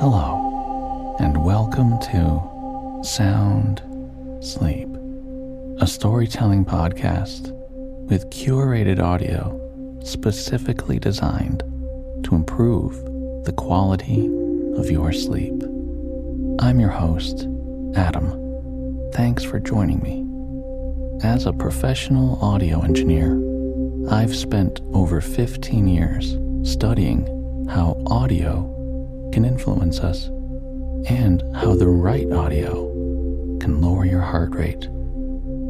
Hello, and welcome to Sound Sleep, a storytelling podcast with curated audio specifically designed to improve the quality of your sleep. I'm your host, Adam. Thanks for joining me. As a professional audio engineer, I've spent over 15 years studying how audio can influence us and how the right audio can lower your heart rate,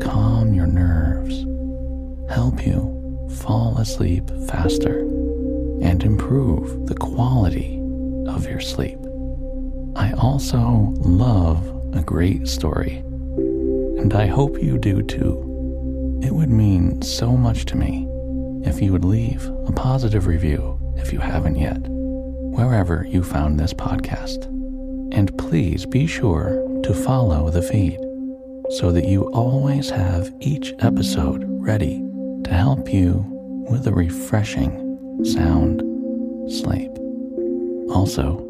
calm your nerves, help you fall asleep faster, and improve the quality of your sleep. I also love a great story, and I hope you do too. It would mean so much to me if you would leave a positive review if you haven't yet, wherever you found this podcast. And please be sure to follow the feed so that you always have each episode ready to help you with a refreshing sound sleep. Also,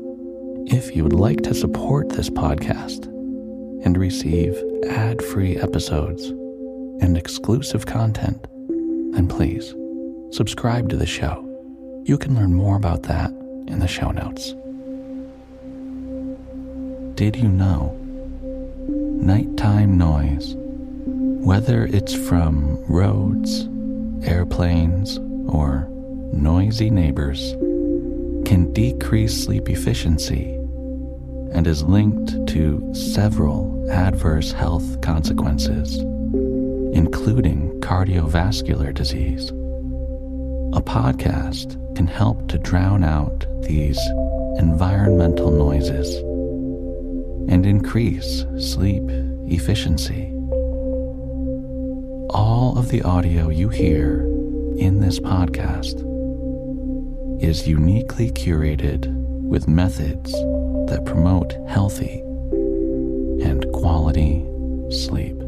if you would like to support this podcast and receive ad free episodes and exclusive content, then please subscribe to the show. You can learn more about that in the show notes. Did you know? Nighttime noise, whether it's from roads, airplanes, or noisy neighbors, can decrease sleep efficiency and is linked to several adverse health consequences, including cardiovascular disease. A podcast can help to drown out these environmental noises and increase sleep efficiency. All of the audio you hear in this podcast is uniquely curated with methods that promote healthy and quality sleep.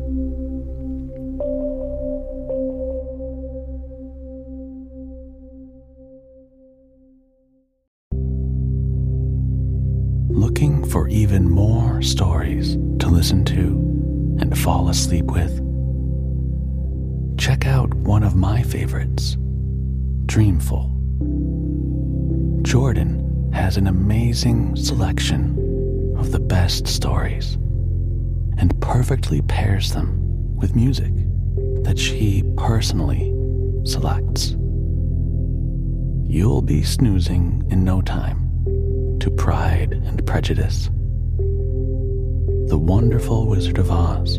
Asleep with? Check out one of my favorites, Dreamful. Jordan has an amazing selection of the best stories and perfectly pairs them with music that she personally selects. You'll be snoozing in no time to Pride and Prejudice, The Wonderful Wizard of Oz,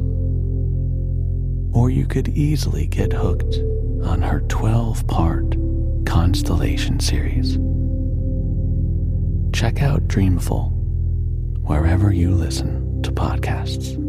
or you could easily get hooked on her 12 part Constellation series. Check out Dreamful wherever you listen to podcasts.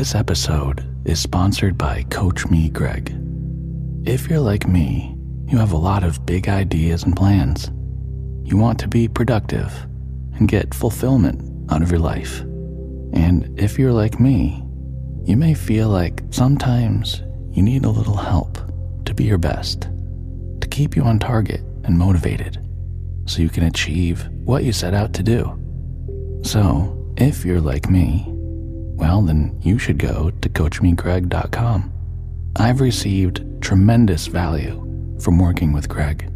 This episode is sponsored by Coach Me Greg. If you're like me, you have a lot of big ideas and plans. You want to be productive and get fulfillment out of your life. And if you're like me, you may feel like sometimes you need a little help to be your best, to keep you on target and motivated so you can achieve what you set out to do. So, if you're like me, well, then you should go to CoachMeGreg.com. I've received tremendous value from working with Greg.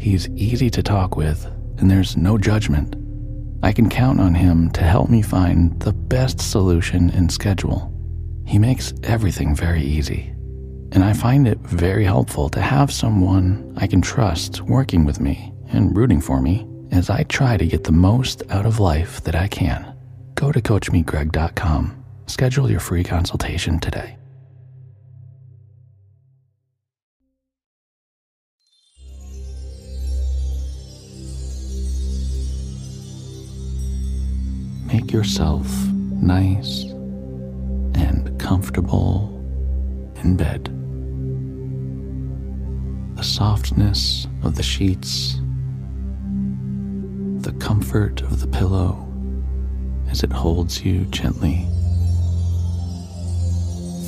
He's easy to talk with, and there's no judgment. I can count on him to help me find the best solution and schedule. He makes everything very easy, and I find it very helpful to have someone I can trust working with me and rooting for me as I try to get the most out of life that I can. Go to CoachMeGreg.com. Schedule your free consultation today. Make yourself nice and comfortable in bed. the softness of the sheets, the comfort of the pillow as it holds you gently,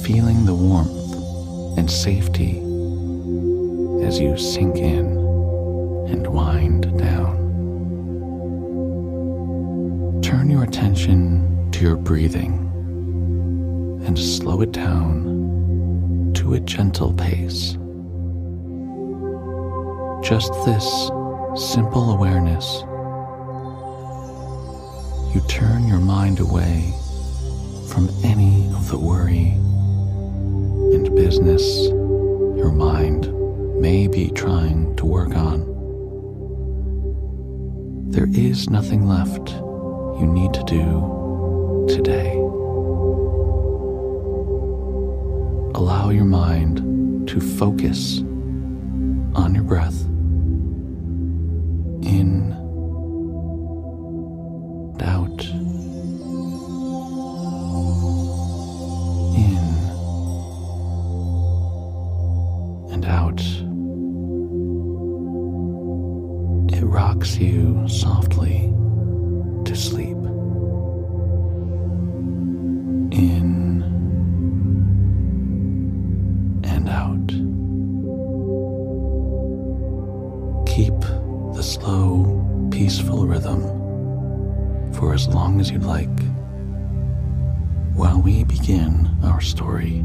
feeling the warmth and safety as you sink in and wind down. Turn your attention to your breathing and slow it down to a gentle pace. Just this simple awareness, you turn your mind away from any of the worry and business your mind may be trying to work on. There is nothing left you need to do today. Allow your mind to focus on your breath. In peaceful rhythm for as long as you'd like while we begin our story.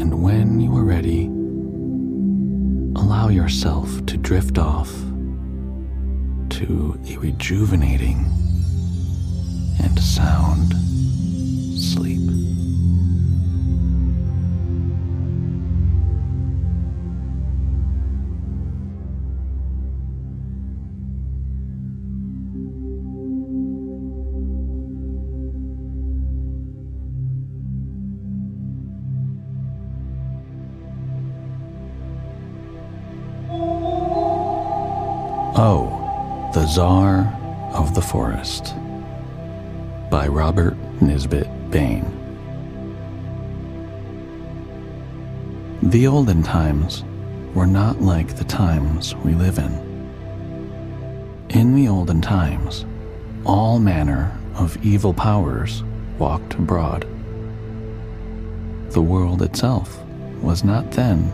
And when you are ready, allow yourself to drift off to a rejuvenating and sound sleep. Czar of the Forest by Robert Nisbet Bain. The olden times were not like the times we live in. In the olden times, all manner of evil powers walked abroad. The world itself was not then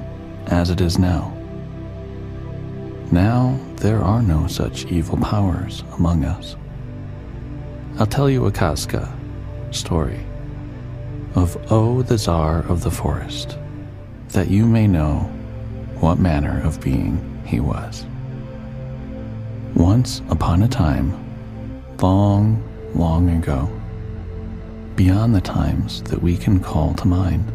as it is now. Now there are no such evil powers among us. I'll tell you a kazka story of O the Czar of the Forest, that you may know what manner of being he was. Once upon a time, long, long ago, beyond the times that we can call to mind,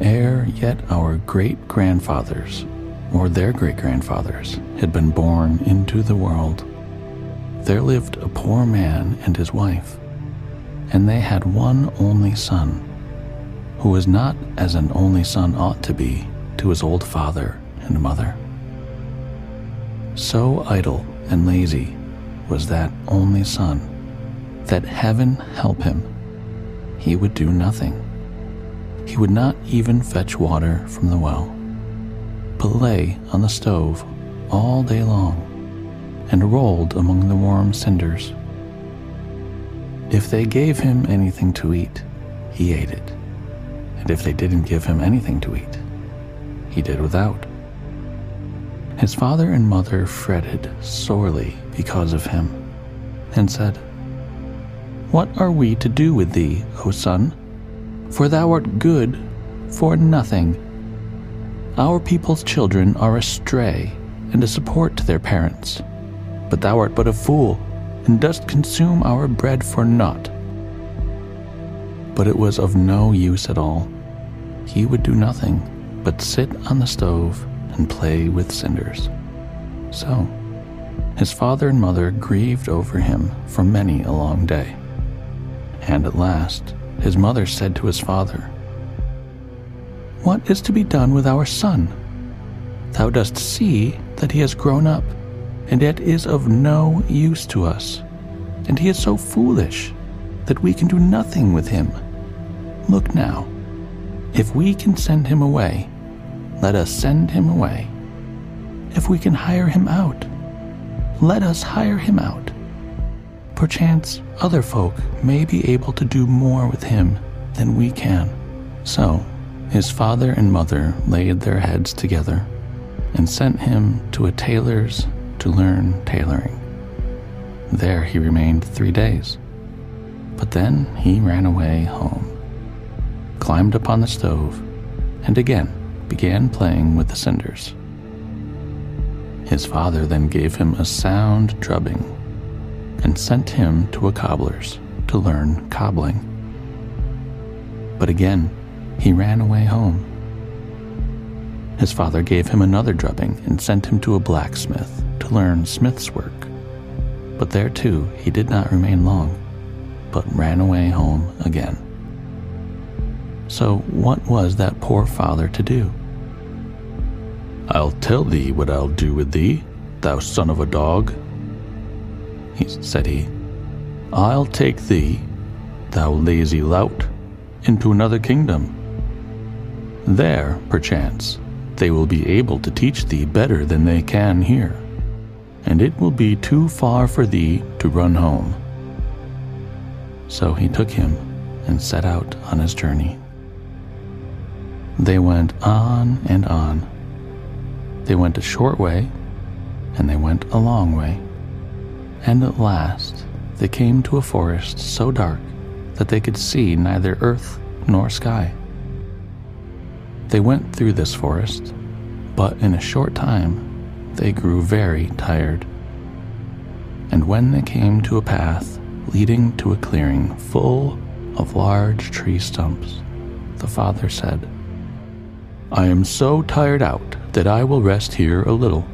ere yet our great grandfathers or their great grandfathers had been born into the world, there lived a poor man and his wife, and they had one only son, who was not as an only son ought to be to his old father and mother. So idle and lazy was that only son that heaven help him, he would do nothing. He would not even fetch water from the well but lay on the stove all day long and rolled among the warm cinders. If they gave him anything to eat, he ate it, and if they didn't give him anything to eat, he did without. His father and mother fretted sorely because of him, and said, What are we to do with thee, O son? For thou art good for nothing our people's children are astray and a support to their parents. But thou art but a fool, and dost consume our bread for naught. But it was of no use at all. He would do nothing but sit on the stove and play with cinders. So, his father and mother grieved over him for many a long day. And at last, his mother said to his father, what is to be done with our son? Thou dost see that he has grown up, and yet is of no use to us, and he is so foolish that we can do nothing with him. Look now, if we can send him away, let us send him away. If we can hire him out, let us hire him out. Perchance other folk may be able to do more with him than we can. So his father and mother laid their heads together and sent him to a tailor's to learn tailoring. There he remained three days. But then he ran away home, climbed upon the stove, and again began playing with the cinders. His father then gave him a sound drubbing and sent him to a cobbler's to learn cobbling. But again, he ran away home. His father gave him another drubbing and sent him to a blacksmith to learn smith's work. But there too he did not remain long, but ran away home again. So, what was that poor father to do? I'll tell thee what I'll do with thee, thou son of a dog, he said he. I'll take thee, thou lazy lout, into another kingdom. There, perchance, they will be able to teach thee better than they can here, and it will be too far for thee to run home. So he took him and set out on his journey. They went on and on. They went a short way, and they went a long way. And at last they came to a forest so dark that they could see neither earth nor sky. They went through this forest, but in a short time they grew very tired. And when they came to a path leading to a clearing full of large tree stumps, the father said, I am so tired out that I will rest here a little.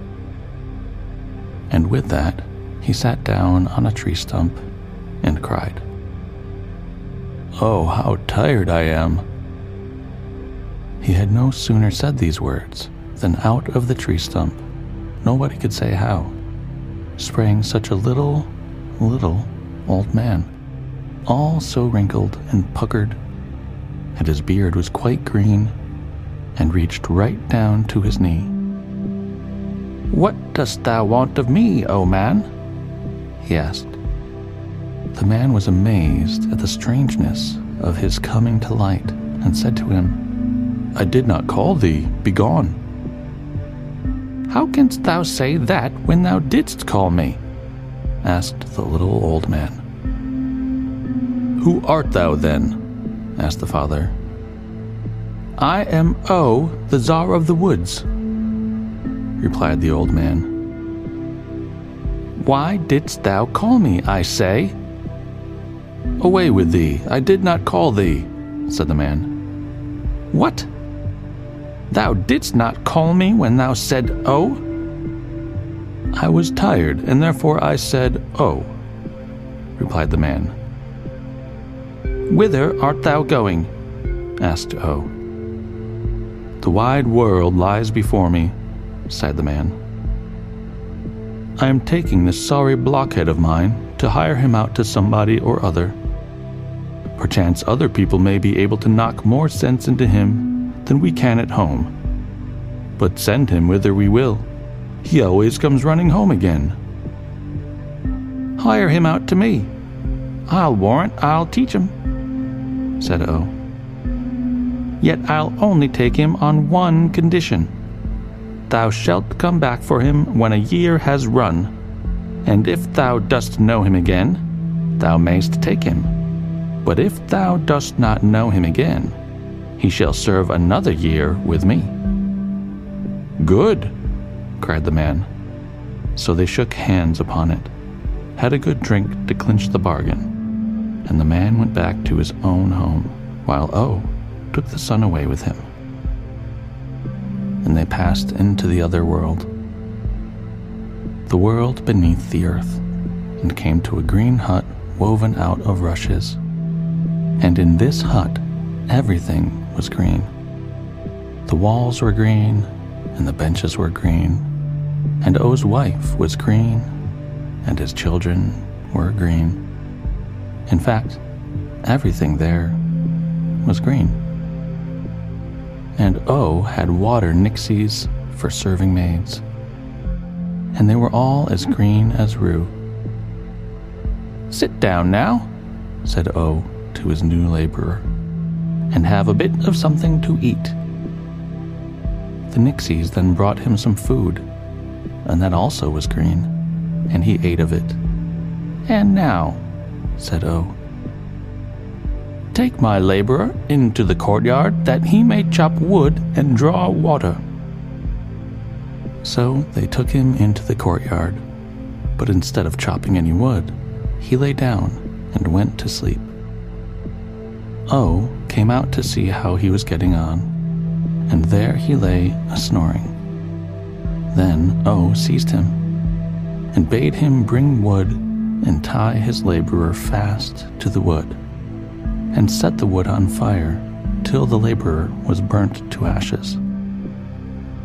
And with that, he sat down on a tree stump and cried, Oh, how tired I am! He had no sooner said these words than out of the tree stump, nobody could say how, sprang such a little, little old man, all so wrinkled and puckered, and his beard was quite green and reached right down to his knee. What dost thou want of me, O man? he asked. The man was amazed at the strangeness of his coming to light and said to him, I did not call thee, begone. How canst thou say that when thou didst call me? asked the little old man. Who art thou then? asked the father. I am O, the Czar of the Woods, replied the old man. Why didst thou call me, I say? Away with thee, I did not call thee, said the man. What? Thou didst not call me when thou said, O? I was tired, and therefore I said, O, replied the man. Whither art thou going? asked O. The wide world lies before me, sighed the man. I am taking this sorry blockhead of mine to hire him out to somebody or other. Perchance other people may be able to knock more sense into him than we can at home. But send him whither we will, he always comes running home again. Hire him out to me. I'll warrant I'll teach him, said O. Yet I'll only take him on one condition. Thou shalt come back for him when a year has run, and if thou dost know him again, thou mayst take him. But if thou dost not know him again, he shall serve another year with me. Good, cried the man. So they shook hands upon it, had a good drink to clinch the bargain, and the man went back to his own home, while O took the son away with him. And they passed into the other world, the world beneath the earth, and came to a green hut woven out of rushes. And in this hut, everything was green. The walls were green, and the benches were green, and O's wife was green, and his children were green. In fact, everything there was green. and O had water nixies for serving maids. And they were all as green as rue. Sit down now, said O to his new laborer, and have a bit of something to eat. The nixies then brought him some food, and that also was green, and he ate of it. And now, said O, take my laborer into the courtyard that he may chop wood and draw water. So they took him into the courtyard, but instead of chopping any wood, he lay down and went to sleep. O came out to see how he was getting on, and there he lay a snoring. Then O seized him, and bade him bring wood and tie his laborer fast to the wood, and set the wood on fire till the laborer was burnt to ashes.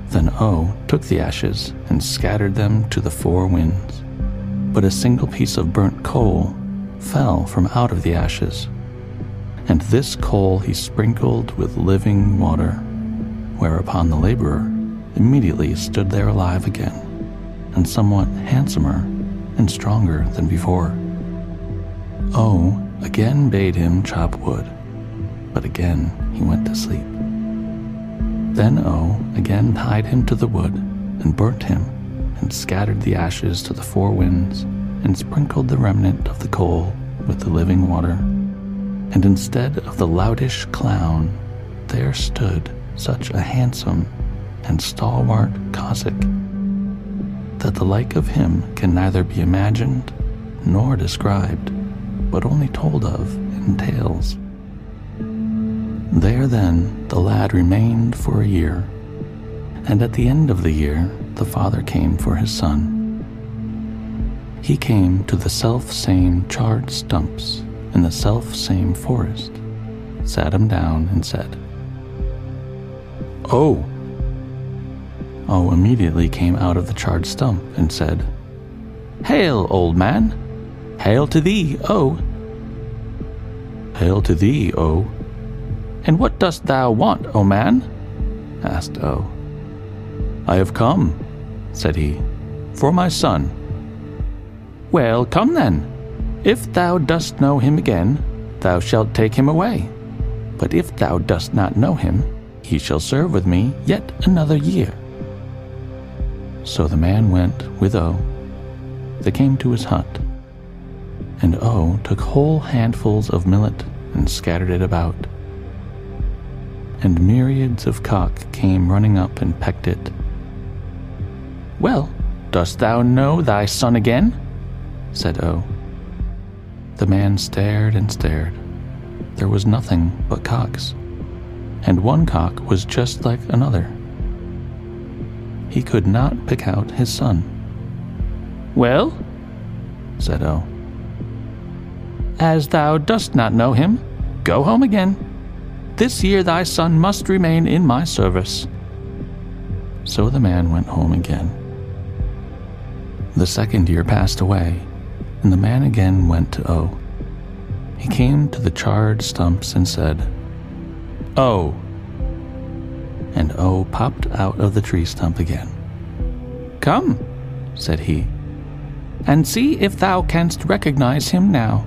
Then O took the ashes and scattered them to the four winds. But a single piece of burnt coal fell from out of the ashes, and this coal he sprinkled with living water, whereupon the laborer immediately stood there alive again, and somewhat handsomer and stronger than before. O again bade him chop wood, but again he went to sleep. Then O again tied him to the wood and burnt him, and scattered the ashes to the four winds, and sprinkled the remnant of the coal with the living water. And instead of the loutish clown, there stood such a handsome and stalwart Cossack that the like of him can neither be imagined nor described, but only told of in tales. There then the lad remained for a year, and at the end of the year the father came for his son. He came to the self same charred stumps in the self same forest, sat him down, and said, Oh! O immediately came out of the charred stump and said, Hail, old man! Hail to thee, O! Hail to thee, O! And what dost thou want, O man? asked O. I have come, said he, for my son. Well, come then. If thou dost know him again, thou shalt take him away. But if thou dost not know him, he shall serve with me yet another year. So the man went with O. They came to his hut, and O took whole handfuls of millet and scattered it about and myriads of cock came running up and pecked it. Well, dost thou know thy son again? said O. The man stared and stared. There was nothing but cocks, and one cock was just like another. He could not pick out his son. Well, said O, as thou dost not know him, go home again. This year thy son must remain in my service. So the man went home again. The second year passed away, and the man again went to O. He came to the charred stumps and said, O. And O popped out of the tree stump again. Come, said he, and see if thou canst recognize him now.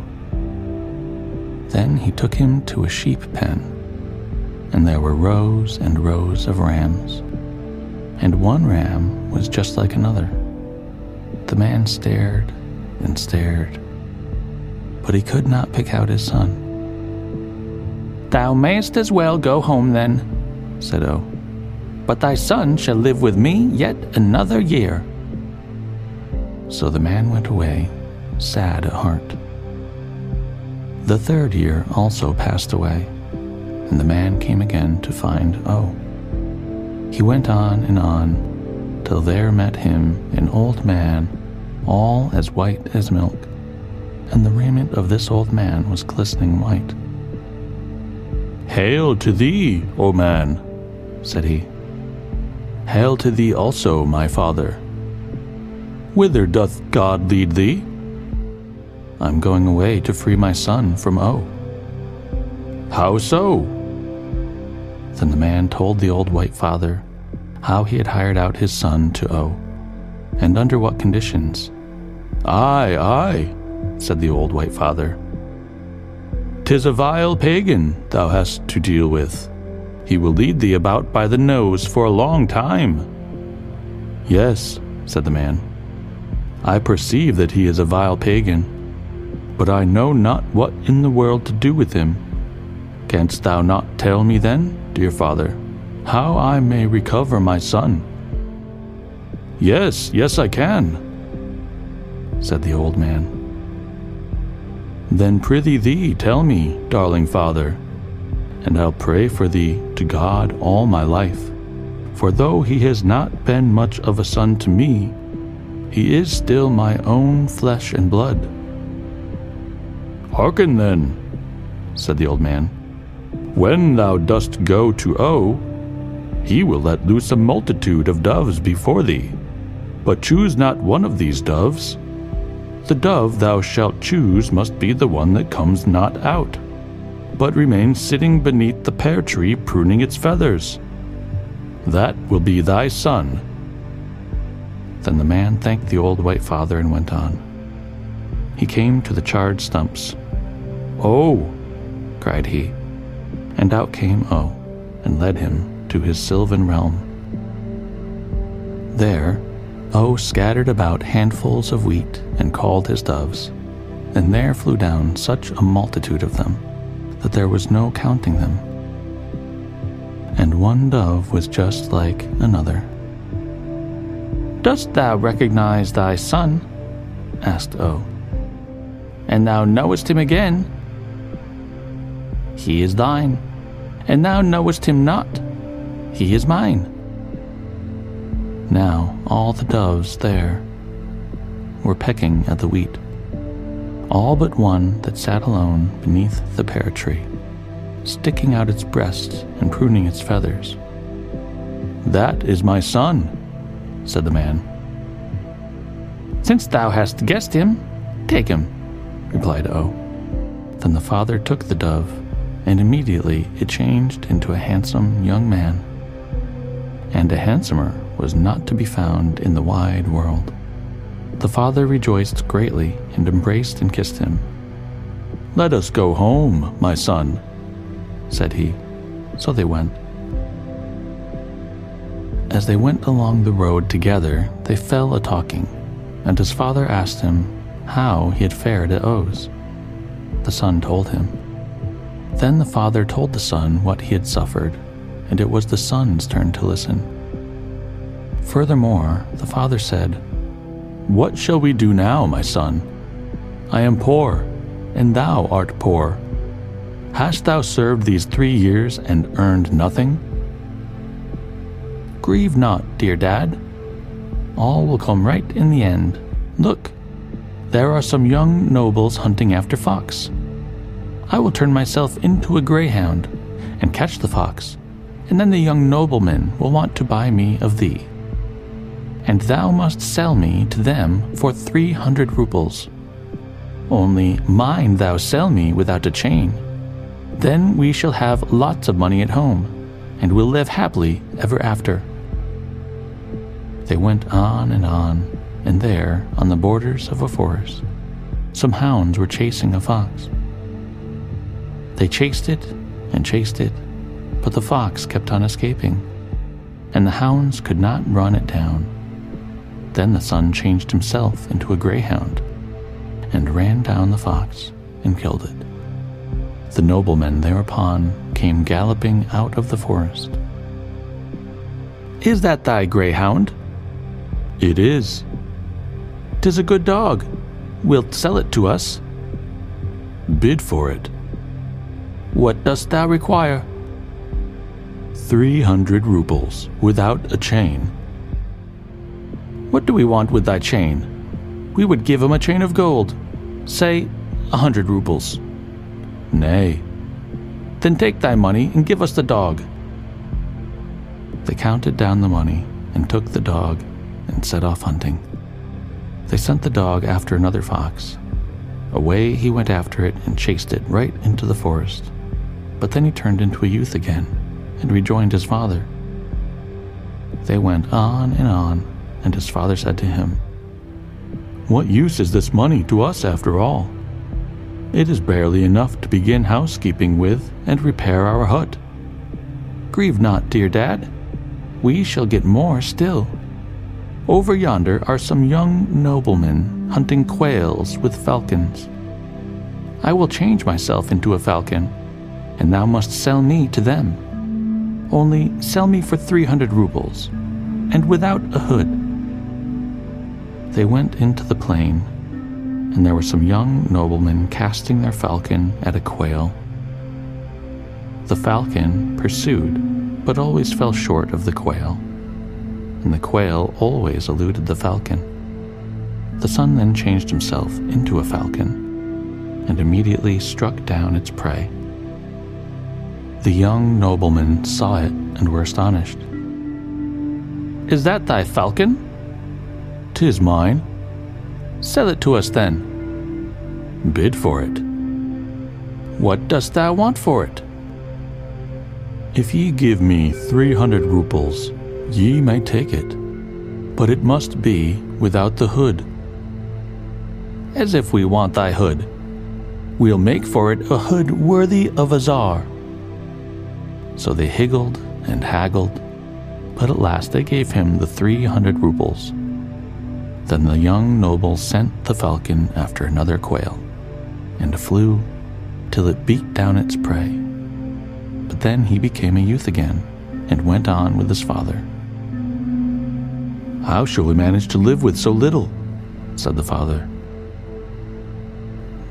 Then he took him to a sheep pen and there were rows and rows of rams, and one ram was just like another. The man stared and stared, but he could not pick out his son. Thou mayst as well go home then, said O, but thy son shall live with me yet another year. So the man went away, sad at heart. The third year also passed away and the man came again to find O. He went on and on, till there met him an old man, all as white as milk, and the raiment of this old man was glistening white. Hail to thee, O man, said he. Hail to thee also, my father. Whither doth God lead thee? I'm going away to free my son from O. How so? Then the man told the old white father how he had hired out his son to O, and under what conditions. Aye, aye, said the old white father. Tis a vile pagan thou hast to deal with. He will lead thee about by the nose for a long time. Yes, said the man. I perceive that he is a vile pagan, but I know not what in the world to do with him. Canst thou not tell me then, dear father, how I may recover my son? Yes, yes, I can, said the old man. Then prithee thee tell me, darling father, and I'll pray for thee to God all my life. For though he has not been much of a son to me, he is still my own flesh and blood. Hearken then, said the old man. When thou dost go to O, he will let loose a multitude of doves before thee. But choose not one of these doves. The dove thou shalt choose must be the one that comes not out, but remains sitting beneath the pear tree pruning its feathers. That will be thy son. Then the man thanked the old white father and went on. He came to the charred stumps. Oh, cried he, and out came O, and led him to his sylvan realm. There, O scattered about handfuls of wheat and called his doves, and there flew down such a multitude of them that there was no counting them. And one dove was just like another. Dost thou recognize thy son? asked O. And thou knowest him again? He is thine, and thou knowest him not. He is mine. Now all the doves there were pecking at the wheat, all but one that sat alone beneath the pear tree, sticking out its breast and pruning its feathers. That is my son, said the man. Since thou hast guessed him, take him, replied O. Then the father took the dove, and immediately it changed into a handsome young man. And a handsomer was not to be found in the wide world. The father rejoiced greatly and embraced and kissed him. Let us go home, my son, said he. So they went. As they went along the road together, they fell a talking, and his father asked him how he had fared at O's. The son told him. Then the father told the son what he had suffered, and it was the son's turn to listen. Furthermore, the father said, What shall we do now, my son? I am poor, and thou art poor. Hast thou served these three years and earned nothing? Grieve not, dear dad. All will come right in the end. Look, there are some young nobles hunting after fox. I will turn myself into a greyhound and catch the fox, and then the young noblemen will want to buy me of thee. And thou must sell me to them for three hundred roubles. Only mind thou sell me without a chain. Then we shall have lots of money at home, and will live happily ever after. They went on and on, and there, on the borders of a forest, some hounds were chasing a fox. They chased it and chased it, but the fox kept on escaping, and the hounds could not run it down. Then the son changed himself into a greyhound and ran down the fox and killed it. The noblemen thereupon came galloping out of the forest. Is that thy greyhound? It is. Tis a good dog. Wilt sell it to us? Bid for it. What dost thou require? Three hundred roubles, without a chain. What do we want with thy chain? We would give him a chain of gold. Say, a hundred roubles. Nay. Then take thy money and give us the dog. They counted down the money and took the dog and set off hunting. They sent the dog after another fox. Away he went after it and chased it right into the forest. But then he turned into a youth again and rejoined his father. They went on and on, and his father said to him, What use is this money to us after all? It is barely enough to begin housekeeping with and repair our hut. Grieve not, dear dad. We shall get more still. Over yonder are some young noblemen hunting quails with falcons. I will change myself into a falcon, and thou must sell me to them. Only sell me for 300 roubles, and without a hood. They went into the plain, and there were some young noblemen casting their falcon at a quail. The falcon pursued, but always fell short of the quail, and the quail always eluded the falcon. The son then changed himself into a falcon and immediately struck down its prey. The young noblemen saw it and were astonished. Is that thy falcon? Tis mine. Sell it to us then. Bid for it. What dost thou want for it? If ye give me three hundred roubles, ye may take it, but it must be without the hood. As if we want thy hood. We'll make for it a hood worthy of a czar. So they higgled and haggled, but at last they gave him the three hundred roubles. Then the young noble sent the falcon after another quail, and flew till it beat down its prey. But then he became a youth again, and went on with his father. How shall we manage to live with so little? said the father.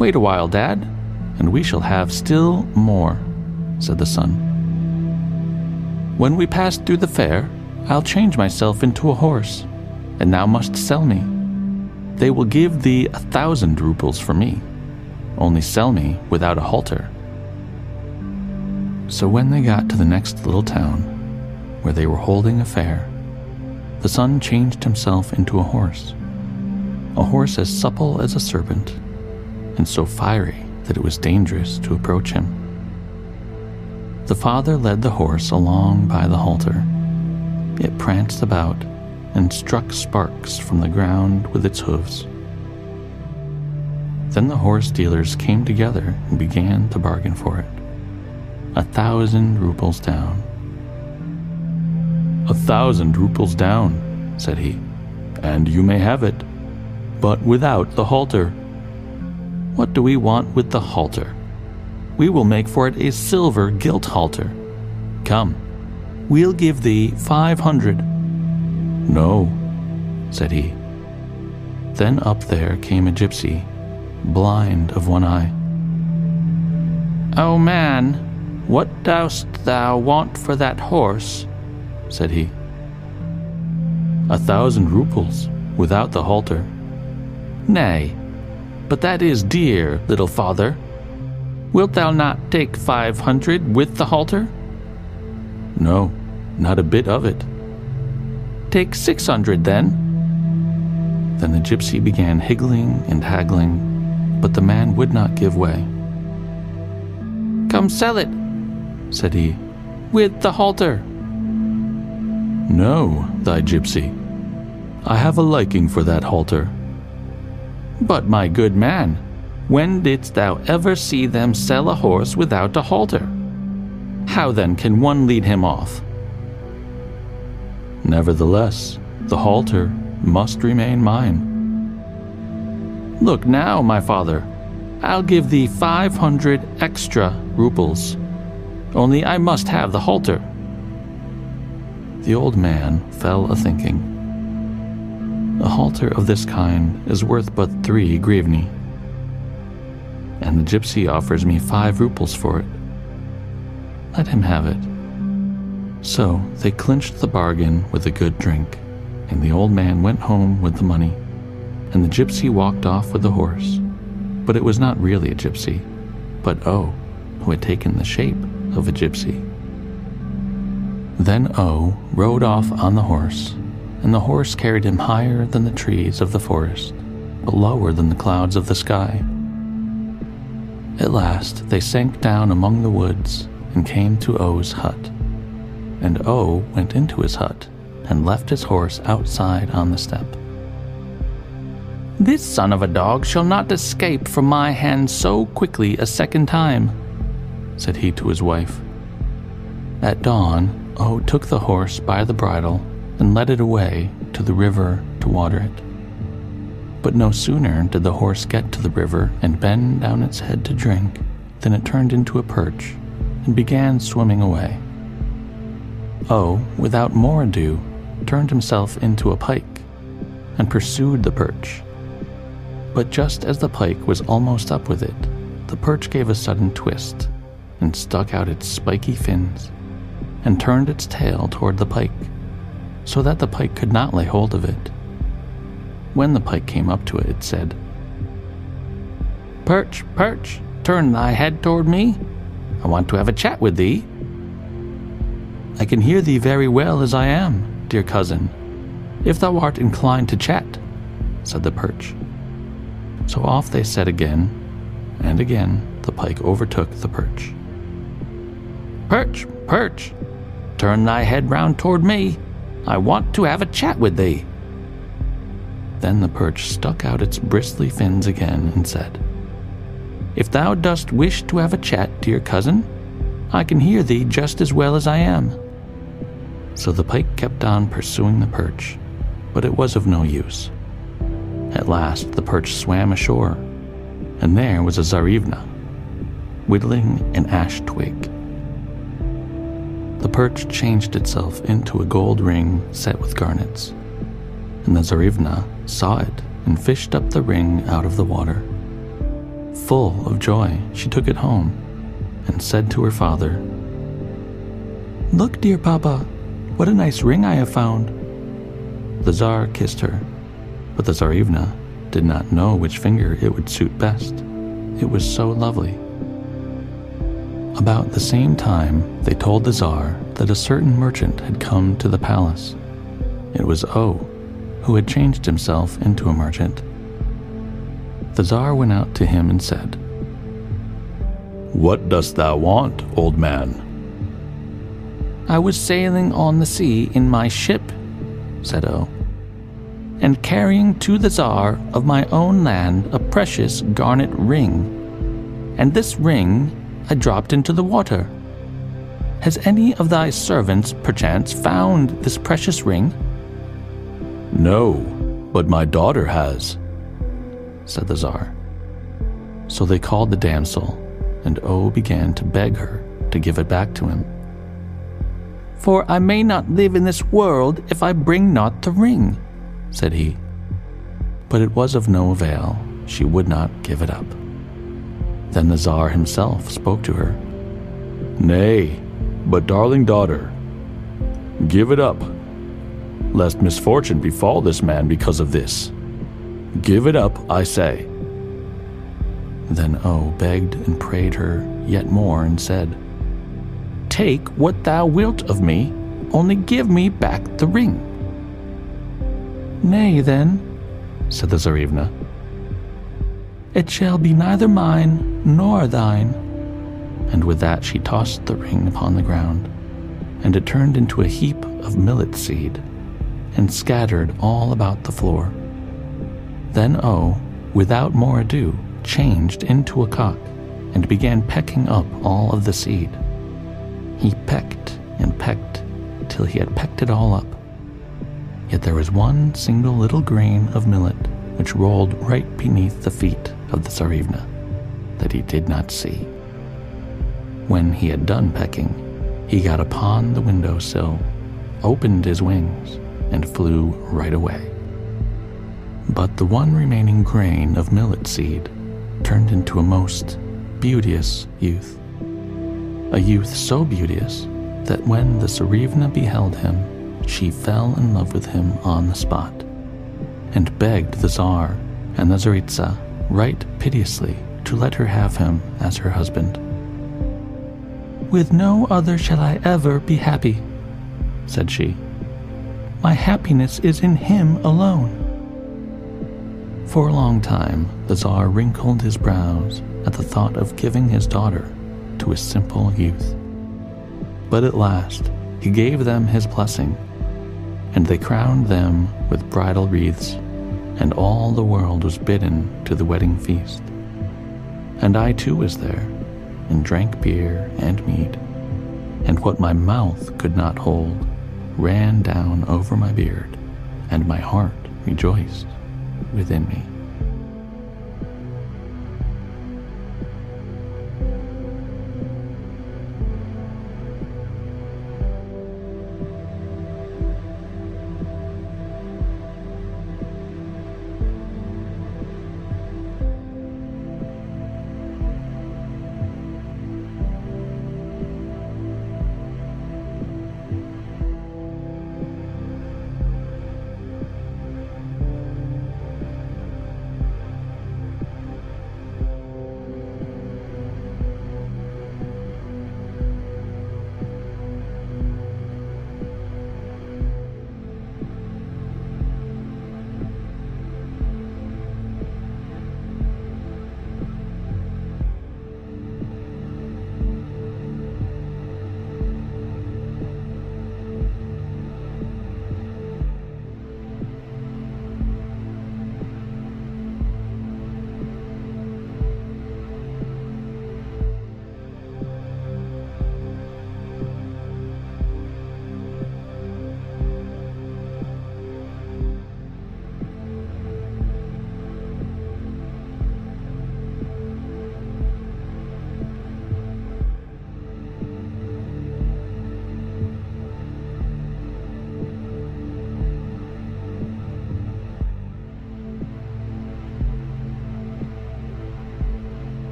Wait a while, Dad, and we shall have still more, said the son. When we pass through the fair, I'll change myself into a horse, and thou must sell me. They will give thee a thousand roubles for me, only sell me without a halter. So when they got to the next little town, where they were holding a fair, the son changed himself into a horse, a horse as supple as a serpent and so fiery that it was dangerous to approach him. The father led the horse along by the halter. It pranced about and struck sparks from the ground with its hoofs. Then the horse dealers came together and began to bargain for it. A thousand roubles down. A thousand roubles down, said he, and you may have it, but without the halter. What do we want with the halter? We will make for it a silver gilt halter. Come, we'll give thee five hundred. No, said he. Then up there came a gypsy, blind of one eye. Oh man, what dost thou want for that horse? said he. A thousand roubles, without the halter. Nay, but that is dear, little father. Wilt thou not take five hundred with the halter? No, not a bit of it. Take six hundred then. Then the gypsy began higgling and haggling, but the man would not give way. Come sell it, said he, with the halter. No, thy gypsy. I have a liking for that halter but, my good man, when didst thou ever see them sell a horse without a halter? How then can one lead him off? Nevertheless, the halter must remain mine. Look now, my father, I'll give thee five hundred extra roubles. Only I must have the halter. The old man fell a thinking. A halter of this kind is worth but three grivni, and the gypsy offers me five roubles for it. Let him have it. So they clinched the bargain with a good drink, and the old man went home with the money, and the gypsy walked off with the horse. But it was not really a gypsy, but O, who had taken the shape of a gypsy. Then O rode off on the horse and the horse carried him higher than the trees of the forest, but lower than the clouds of the sky. At last they sank down among the woods and came to O's hut, and O went into his hut and left his horse outside on the step. This son of a dog shall not escape from my hand so quickly a second time, said he to his wife. At dawn, O took the horse by the bridle and led it away to the river to water it. But no sooner did the horse get to the river and bend down its head to drink than it turned into a perch and began swimming away. O, without more ado, turned himself into a pike and pursued the perch. But just as the pike was almost up with it, the perch gave a sudden twist and stuck out its spiky fins and turned its tail toward the pike so that the pike could not lay hold of it. When the pike came up to it, it said, Perch, perch, turn thy head toward me. I want to have a chat with thee. I can hear thee very well as I am, dear cousin, if thou art inclined to chat, said the perch. So off they set again, and again the pike overtook the perch. Perch, perch, turn thy head round toward me. I want to have a chat with thee. Then the perch stuck out its bristly fins again and said, If thou dost wish to have a chat, dear cousin, I can hear thee just as well as I am. So the pike kept on pursuing the perch, but it was of no use. At last the perch swam ashore, and there was a Tsarivna, whittling an ash twig. The perch changed itself into a gold ring set with garnets, and the Tsarivna saw it and fished up the ring out of the water. Full of joy, she took it home and said to her father, Look, dear Papa, what a nice ring I have found. The Tsar kissed her but the Tsarivna did not know which finger it would suit best. It was so lovely. About the same time, they told the Tsar that a certain merchant had come to the palace. It was O, who had changed himself into a merchant. The Tsar went out to him and said, What dost thou want, old man? I was sailing on the sea in my ship, said O and carrying to the Tsar of my own land a precious garnet ring. And this ring I dropped into the water. Has any of thy servants perchance found this precious ring? No, but my daughter has, said the Tsar. So they called the damsel, and O began to beg her to give it back to him. For I may not live in this world if I bring not the ring said he. But it was of no avail. She would not give it up. Then the Tsar himself spoke to her. Nay, but darling daughter, give it up, lest misfortune befall this man because of this. Give it up, I say. Then O begged and prayed her yet more and said, Take what thou wilt of me, only give me back the ring. Nay, then, said the Tsarivna, it shall be neither mine nor thine. And with that she tossed the ring upon the ground, and it turned into a heap of millet seed, and scattered all about the floor. Then O, without more ado, changed into a cock, and began pecking up all of the seed. He pecked and pecked till he had pecked it all up Yet there was one single little grain of millet which rolled right beneath the feet of the Tsarivna that he did not see. When he had done pecking, he got upon the window sill, opened his wings, and flew right away. But the one remaining grain of millet seed turned into a most beauteous youth. A youth so beauteous that when the Tsarivna beheld him, she fell in love with him on the spot, and begged the Tsar and the Tsaritsa right piteously to let her have him as her husband. With no other shall I ever be happy, said she. My happiness is in him alone. For a long time, the Tsar wrinkled his brows at the thought of giving his daughter to a simple youth. But at last, he gave them his blessing, and they crowned them with bridal wreaths, and all the world was bidden to the wedding feast. And I too was there, and drank beer and mead, and what my mouth could not hold ran down over my beard, and my heart rejoiced within me.